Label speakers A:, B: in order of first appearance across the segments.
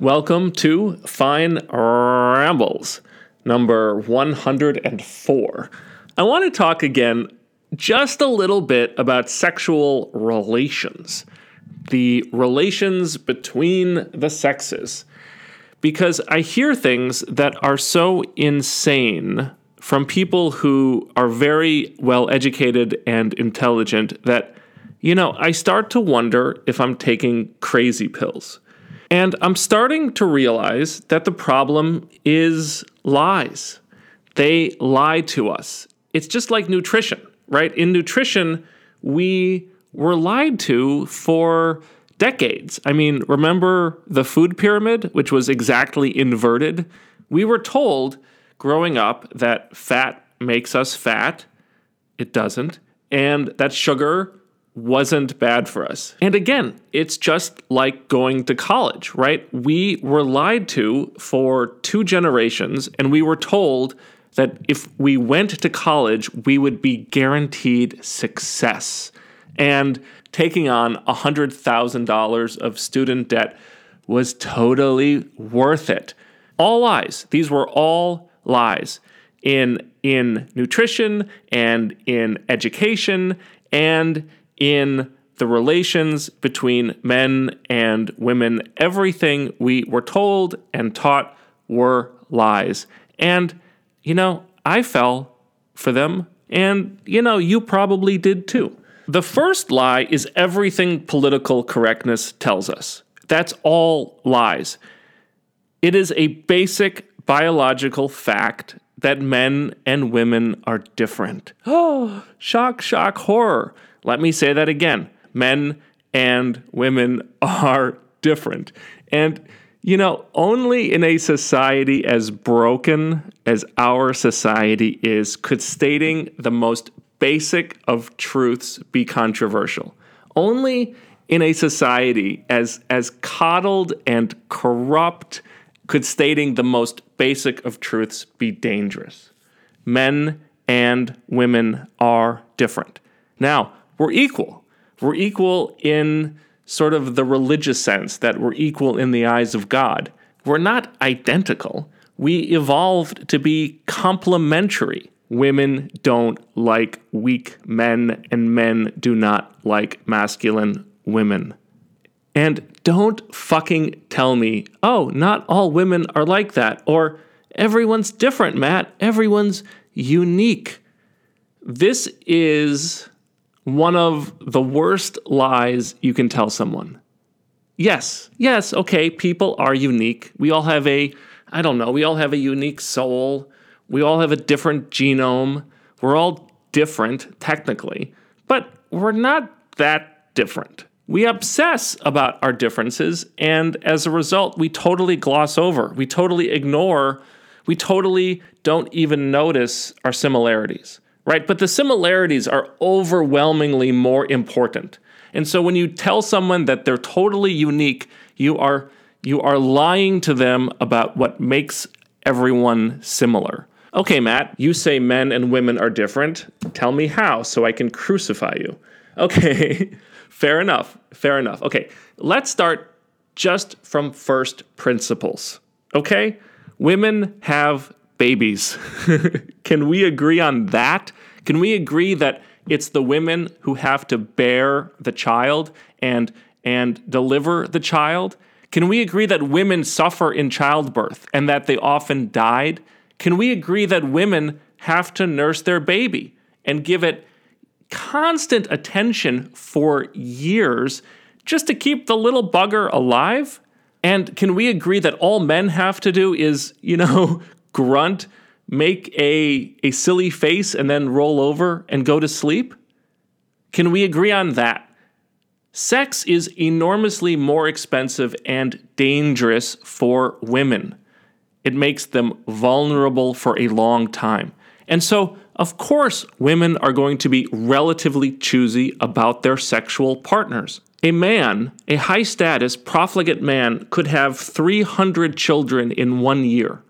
A: Welcome to Fine Rambles, number 104. I want to talk again just a little bit about sexual relations, the relations between the sexes, because I hear things that are so insane from people who are very well educated and intelligent that, you know, I start to wonder if I'm taking crazy pills. And I'm starting to realize that the problem is lies. They lie to us. It's just like nutrition, right? In nutrition, we were lied to for decades. I mean, remember the food pyramid, which was exactly inverted? We were told growing up that fat makes us fat. It doesn't. And that sugar wasn't bad for us. And again, it's just like going to college, right? We were lied to for two generations, and we were told that if we went to college, we would be guaranteed success. And taking on $100,000 of student debt was totally worth it. All lies. These were all lies in in nutrition and in education and in the relations between men and women. Everything we were told and taught were lies. And, you know, I fell for them. And, you know, you probably did too. The first lie is everything political correctness tells us. That's all lies. It is a basic biological fact that men and women are different. Oh, shock, shock, horror. Let me say that again men and women are different. And, you know, only in a society as broken as our society is could stating the most basic of truths be controversial. Only in a society as, as coddled and corrupt could stating the most basic of truths be dangerous. Men and women are different. Now, we're equal. We're equal in sort of the religious sense that we're equal in the eyes of God. We're not identical. We evolved to be complementary. Women don't like weak men, and men do not like masculine women. And don't fucking tell me, oh, not all women are like that, or everyone's different, Matt. Everyone's unique. This is one of the worst lies you can tell someone. Yes, yes, okay, people are unique. We all have a, I don't know, we all have a unique soul. We all have a different genome. We're all different, technically, but we're not that different. We obsess about our differences, and as a result, we totally gloss over, we totally ignore, we totally don't even notice our similarities right? But the similarities are overwhelmingly more important. And so when you tell someone that they're totally unique, you are you are lying to them about what makes everyone similar. Okay, Matt, you say men and women are different. Tell me how so I can crucify you. Okay, fair enough. Fair enough. Okay, let's start just from first principles. Okay? Women have babies. Can we agree on that? Can we agree that it's the women who have to bear the child and and deliver the child? Can we agree that women suffer in childbirth and that they often died? Can we agree that women have to nurse their baby and give it constant attention for years just to keep the little bugger alive? And can we agree that all men have to do is, you know, grunt, make a, a silly face, and then roll over and go to sleep? Can we agree on that? Sex is enormously more expensive and dangerous for women. It makes them vulnerable for a long time. And so, of course, women are going to be relatively choosy about their sexual partners. A man, a high status, profligate man, could have 300 children in one year.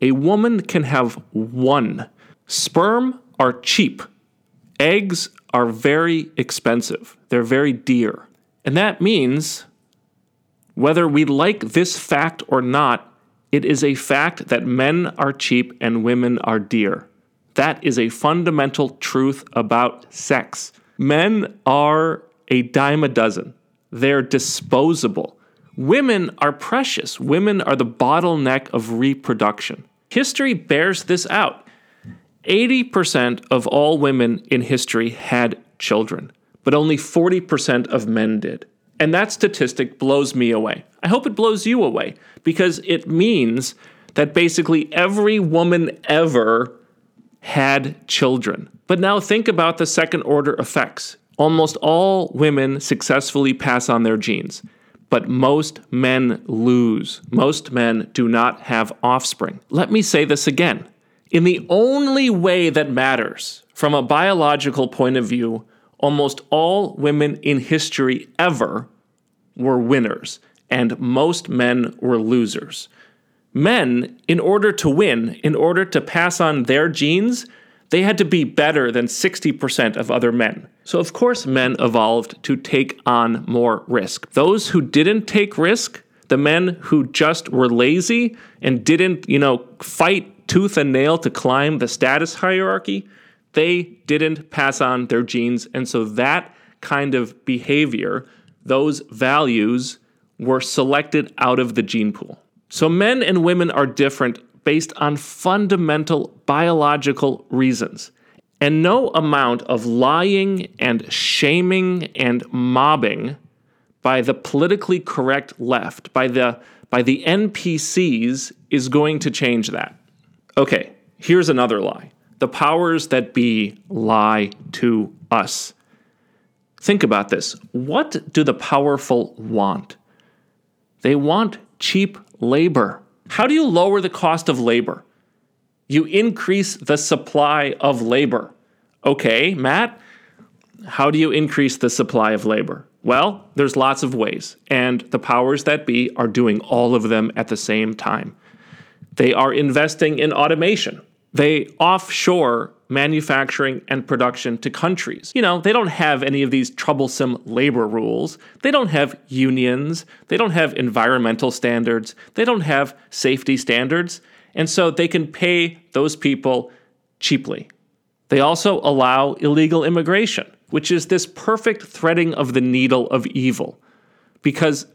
A: A woman can have one. Sperm are cheap. Eggs are very expensive. They're very dear. And that means Whether we like this fact or not, it is a fact that men are cheap and women are dear. That is a fundamental truth about sex. Men are a dime a dozen, they're disposable. Women are precious. Women are the bottleneck of reproduction. History bears this out. 80% of all women in history had children, but only 40% of men did. And that statistic blows me away. I hope it blows you away because it means that basically every woman ever had children. But now think about the second order effects. Almost all women successfully pass on their genes, but most men lose. Most men do not have offspring. Let me say this again. In the only way that matters from a biological point of view, almost all women in history ever were winners, and most men were losers. Men, in order to win, in order to pass on their genes, they had to be better than 60% of other men. So, of course, men evolved to take on more risk. Those who didn't take risk, the men who just were lazy and didn't, you know, fight tooth and nail to climb the status hierarchy, they didn't pass on their genes. And so that kind of behavior, those values, were selected out of the gene pool. So men and women are different based on fundamental biological reasons. And no amount of lying and shaming and mobbing by the politically correct left, by the, by the NPCs, is going to change that. Okay, here's another lie the powers that be lie to us. Think about this. What do the powerful want? They want cheap labor. How do you lower the cost of labor? You increase the supply of labor. Okay, Matt, how do you increase the supply of labor? Well, there's lots of ways, and the powers that be are doing all of them at the same time. They are investing in automation. They offshore manufacturing and production to countries. You know, they don't have any of these troublesome labor rules. They don't have unions. They don't have environmental standards. They don't have safety standards. And so they can pay those people cheaply. They also allow illegal immigration, which is this perfect threading of the needle of evil, because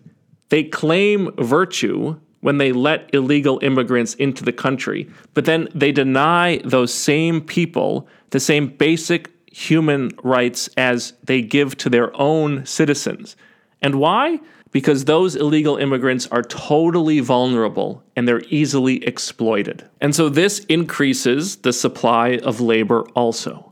A: they claim virtue when they let illegal immigrants into the country, but then they deny those same people the same basic human rights as they give to their own citizens. And why? Because those illegal immigrants are totally vulnerable and they're easily exploited. And so this increases the supply of labor also.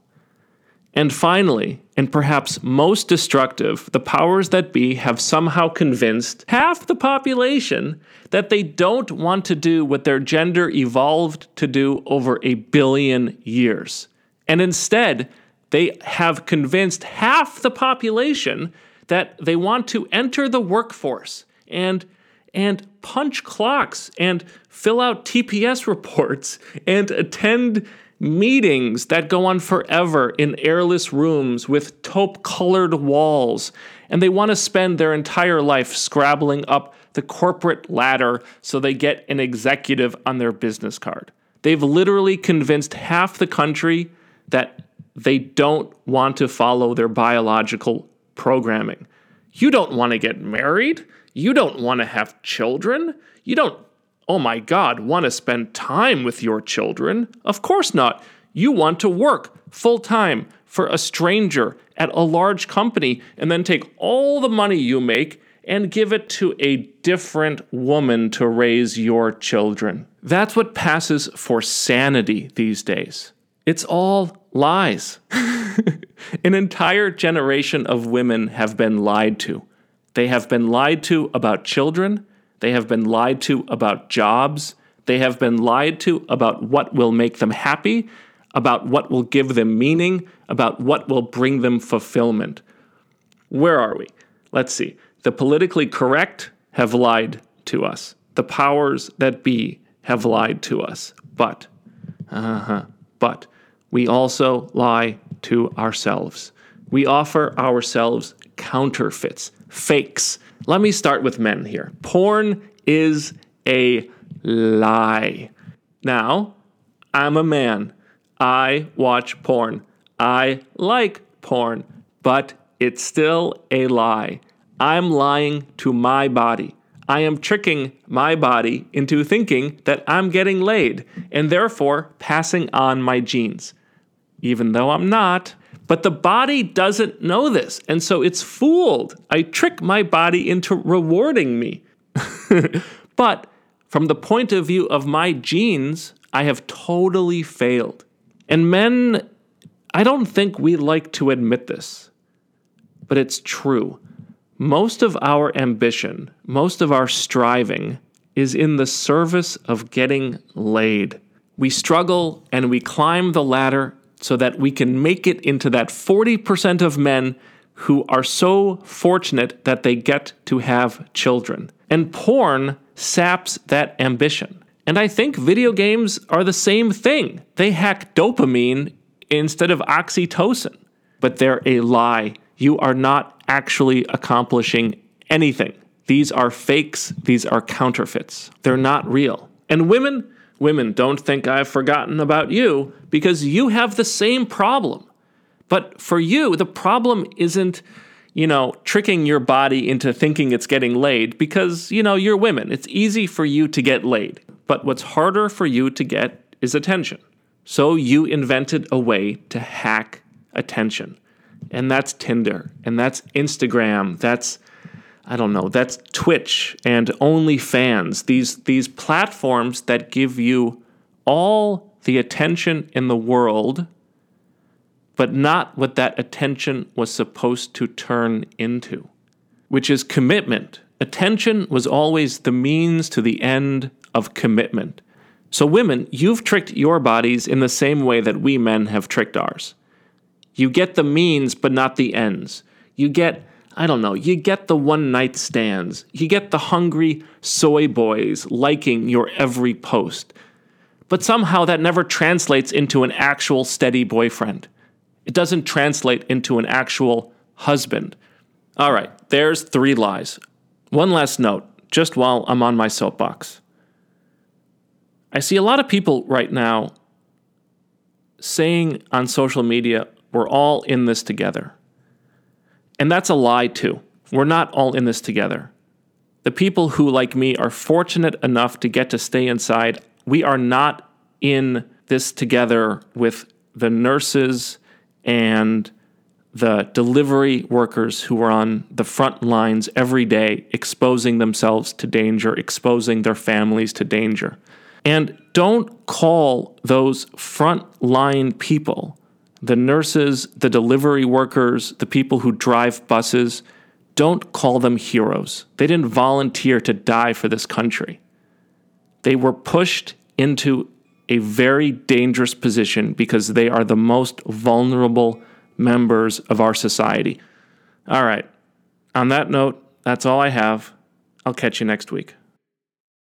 A: And finally, and perhaps most destructive, the powers that be have somehow convinced half the population that they don't want to do what their gender evolved to do over a billion years. And instead, they have convinced half the population that they want to enter the workforce and and punch clocks and fill out TPS reports and attend meetings that go on forever in airless rooms with taupe colored walls, and they want to spend their entire life scrabbling up the corporate ladder so they get an executive on their business card. They've literally convinced half the country that they don't want to follow their biological programming. You don't want to get married. You don't want to have children. You don't oh my God, want to spend time with your children? Of course not. You want to work full time for a stranger at a large company and then take all the money you make and give it to a different woman to raise your children. That's what passes for sanity these days. It's all lies. An entire generation of women have been lied to. They have been lied to about children. They have been lied to about jobs. They have been lied to about what will make them happy, about what will give them meaning, about what will bring them fulfillment. Where are we? Let's see. The politically correct have lied to us. The powers that be have lied to us. But, uh-huh, but we also lie to ourselves. We offer ourselves counterfeits, fakes. Let me start with men here. Porn is a lie. Now, I'm a man. I watch porn. I like porn, but it's still a lie. I'm lying to my body. I am tricking my body into thinking that I'm getting laid and therefore passing on my genes. Even though I'm not, but the body doesn't know this, and so it's fooled. I trick my body into rewarding me. but from the point of view of my genes, I have totally failed. And men, I don't think we like to admit this, but it's true. Most of our ambition, most of our striving is in the service of getting laid. We struggle and we climb the ladder so that we can make it into that 40% of men who are so fortunate that they get to have children. And porn saps that ambition. And I think video games are the same thing. They hack dopamine instead of oxytocin. But they're a lie. You are not actually accomplishing anything. These are fakes, these are counterfeits. They're not real. And women, women, don't think I've forgotten about you because you have the same problem. But for you, the problem isn't, you know, tricking your body into thinking it's getting laid because, you know, you're women. It's easy for you to get laid. But what's harder for you to get is attention. So you invented a way to hack attention. And that's Tinder, and that's Instagram, that's I don't know, that's Twitch and OnlyFans. These these platforms that give you all the attention in the world, but not what that attention was supposed to turn into, which is commitment. Attention was always the means to the end of commitment. So, women, you've tricked your bodies in the same way that we men have tricked ours. You get the means, but not the ends. You get, I don't know, you get the one night stands. You get the hungry soy boys liking your every post. But somehow that never translates into an actual steady boyfriend. It doesn't translate into an actual husband. All right, there's three lies. One last note, just while I'm on my soapbox. I see a lot of people right now saying on social media, we're all in this together. And that's a lie, too. We're not all in this together. The people who, like me, are fortunate enough to get to stay inside, we are not in this together with the nurses and the delivery workers who are on the front lines every day, exposing themselves to danger, exposing their families to danger. And don't call those frontline people, the nurses, the delivery workers, the people who drive buses, don't call them heroes. They didn't volunteer to die for this country. They were pushed into a very dangerous position because they are the most vulnerable members of our society. All right. On that note, that's all I have. I'll catch you next week.